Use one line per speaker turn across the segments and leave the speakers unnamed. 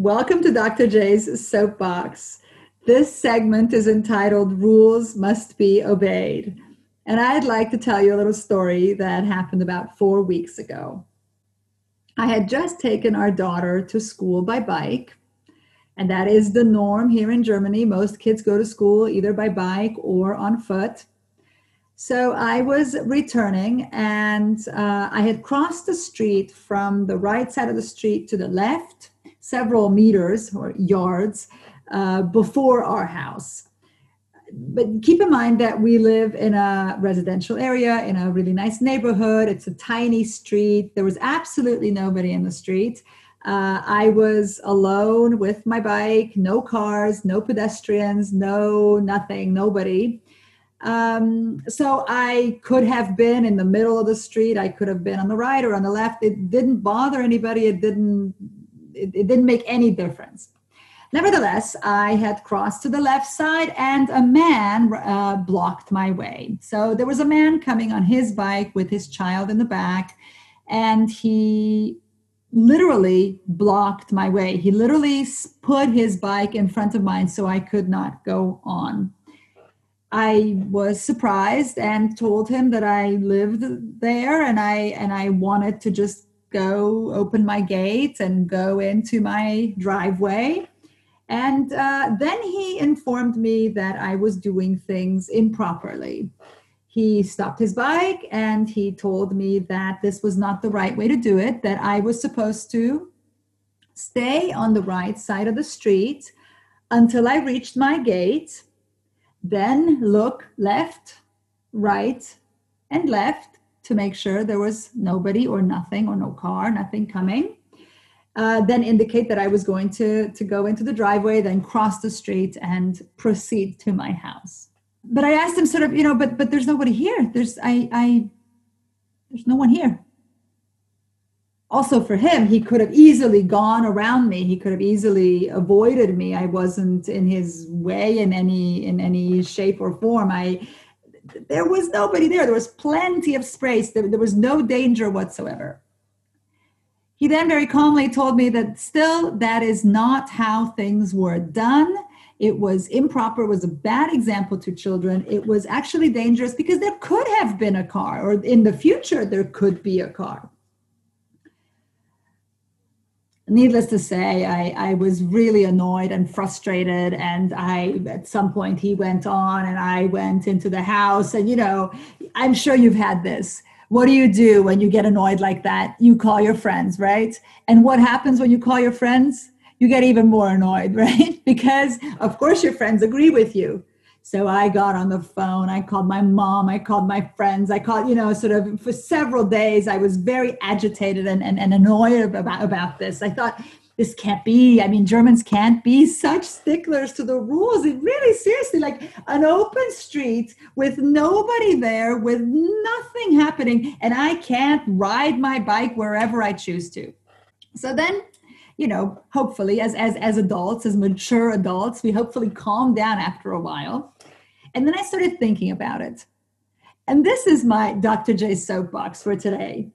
Welcome to Dr. J's Soapbox. This segment is entitled Rules Must Be Obeyed. And I'd like to tell you a little story that happened about four weeks ago. I had just taken our daughter to school by bike, and that is the norm here in Germany. Most kids go to school either by bike or on foot. So I was returning, and uh, I had crossed the street from the right side of the street to the left several meters or yards uh, before our house. But keep in mind that we live in a residential area in a really nice neighborhood. It's a tiny street. There was absolutely nobody in the street. Uh, I was alone with my bike, no cars, no pedestrians, no nothing, nobody. Um, so I could have been in the middle of the street. I could have been on the right or on the left. It didn't bother anybody. It didn't it, it didn't make any difference. Nevertheless, I had crossed to the left side and a man uh, blocked my way. So there was a man coming on his bike with his child in the back, and he literally blocked my way. He literally put his bike in front of mine so I could not go on. I was surprised and told him that I lived there and I and I wanted to just go open my gate and go into my driveway. And uh, then he informed me that I was doing things improperly. He stopped his bike and he told me that this was not the right way to do it, that I was supposed to stay on the right side of the street until I reached my gate, then look left, right, and left to make sure there was nobody or nothing or no car, nothing coming. Uh, then indicate that I was going to, to go into the driveway, then cross the street and proceed to my house. But I asked him sort of, you know, but but there's nobody here. There's I I there's no one here. Also for him, he could have easily gone around me. He could have easily avoided me. I wasn't in his way in any in any shape or form. I there was nobody there. There was plenty of space. There, there was no danger whatsoever. He then very calmly told me that still that is not how things were done. It was improper, was a bad example to children. It was actually dangerous because there could have been a car, or in the future, there could be a car needless to say, I, I was really annoyed and frustrated. And I, at some point, he went on and I went into the house. And, you know, I'm sure you've had this. What do you do when you get annoyed like that? You call your friends, right? And what happens when you call your friends? You get even more annoyed, right? because, of course, your friends agree with you. So I got on the phone. I called my mom. I called my friends. I called, you know, sort of for several days. I was very agitated and, and, and annoyed about, about this. I thought, this can't be. I mean, Germans can't be such sticklers to the rules. It really, seriously, like an open street with nobody there, with nothing happening, and I can't ride my bike wherever I choose to. So then you know hopefully as as as adults as mature adults we hopefully calm down after a while. And then i started thinking about it. And this is my dr j soapbox for today.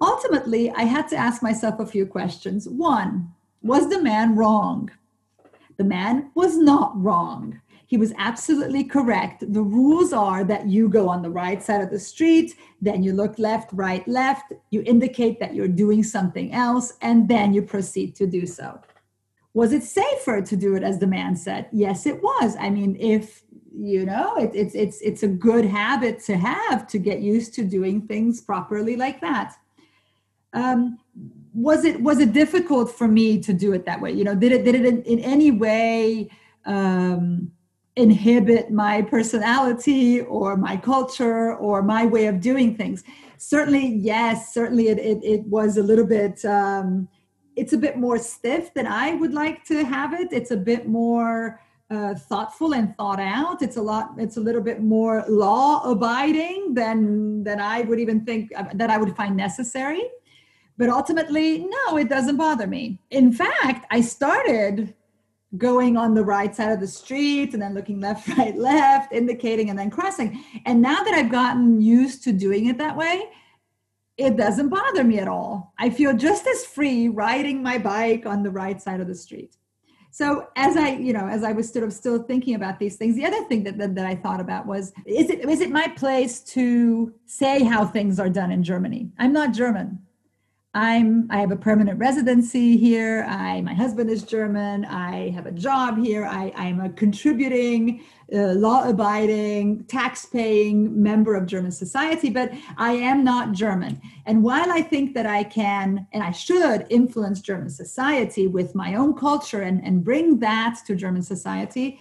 Ultimately i had to ask myself a few questions. One was the man wrong? The man was not wrong he was absolutely correct. The rules are that you go on the right side of the street, then you look left, right, left, you indicate that you're doing something else, and then you proceed to do so. Was it safer to do it as the man said? Yes, it was. I mean, if you know, it, it's it's it's a good habit to have to get used to doing things properly like that. Um, was it was it difficult for me to do it that way? You know, did it did it in, in any way? Um, inhibit my personality or my culture or my way of doing things. Certainly yes certainly it, it, it was a little bit um, it's a bit more stiff than i would like to have it. It's a bit more uh, thoughtful and thought out. It's a lot it's a little bit more law abiding than than i would even think uh, that i would find necessary. But ultimately no it doesn't bother me. In fact i started going on the right side of the street and then looking left, right, left, indicating and then crossing. And now that I've gotten used to doing it that way, it doesn't bother me at all. I feel just as free riding my bike on the right side of the street. So as I, you know, as I was sort of still thinking about these things, the other thing that, that, that, I thought about was, is it, is it my place to say how things are done in Germany? I'm not German. I'm I have a permanent residency here. I my husband is German. I have a job here. I I'm a contributing, uh, law-abiding, tax-paying member of German society, but I am not German. And while I think that I can and I should influence German society with my own culture and, and bring that to German society,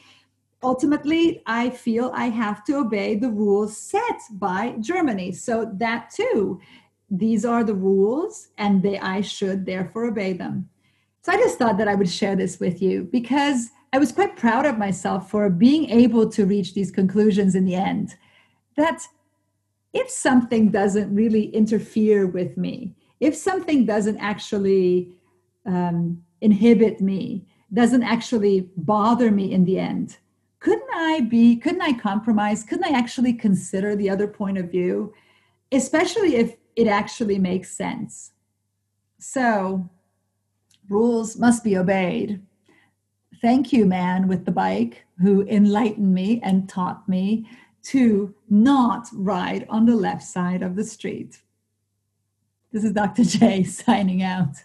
ultimately I feel I have to obey the rules set by Germany. So that too these are the rules and they i should therefore obey them. So i just thought that i would share this with you because i was quite proud of myself for being able to reach these conclusions in the end that if something doesn't really interfere with me if something doesn't actually um, inhibit me doesn't actually bother me in the end couldn't i be couldn't i compromise? Couldn't i actually consider the other point of view? Especially if it actually makes sense. So, rules must be obeyed. Thank you, man with the bike, who enlightened me and taught me to not ride on the left side of the street. This is Dr. J signing out.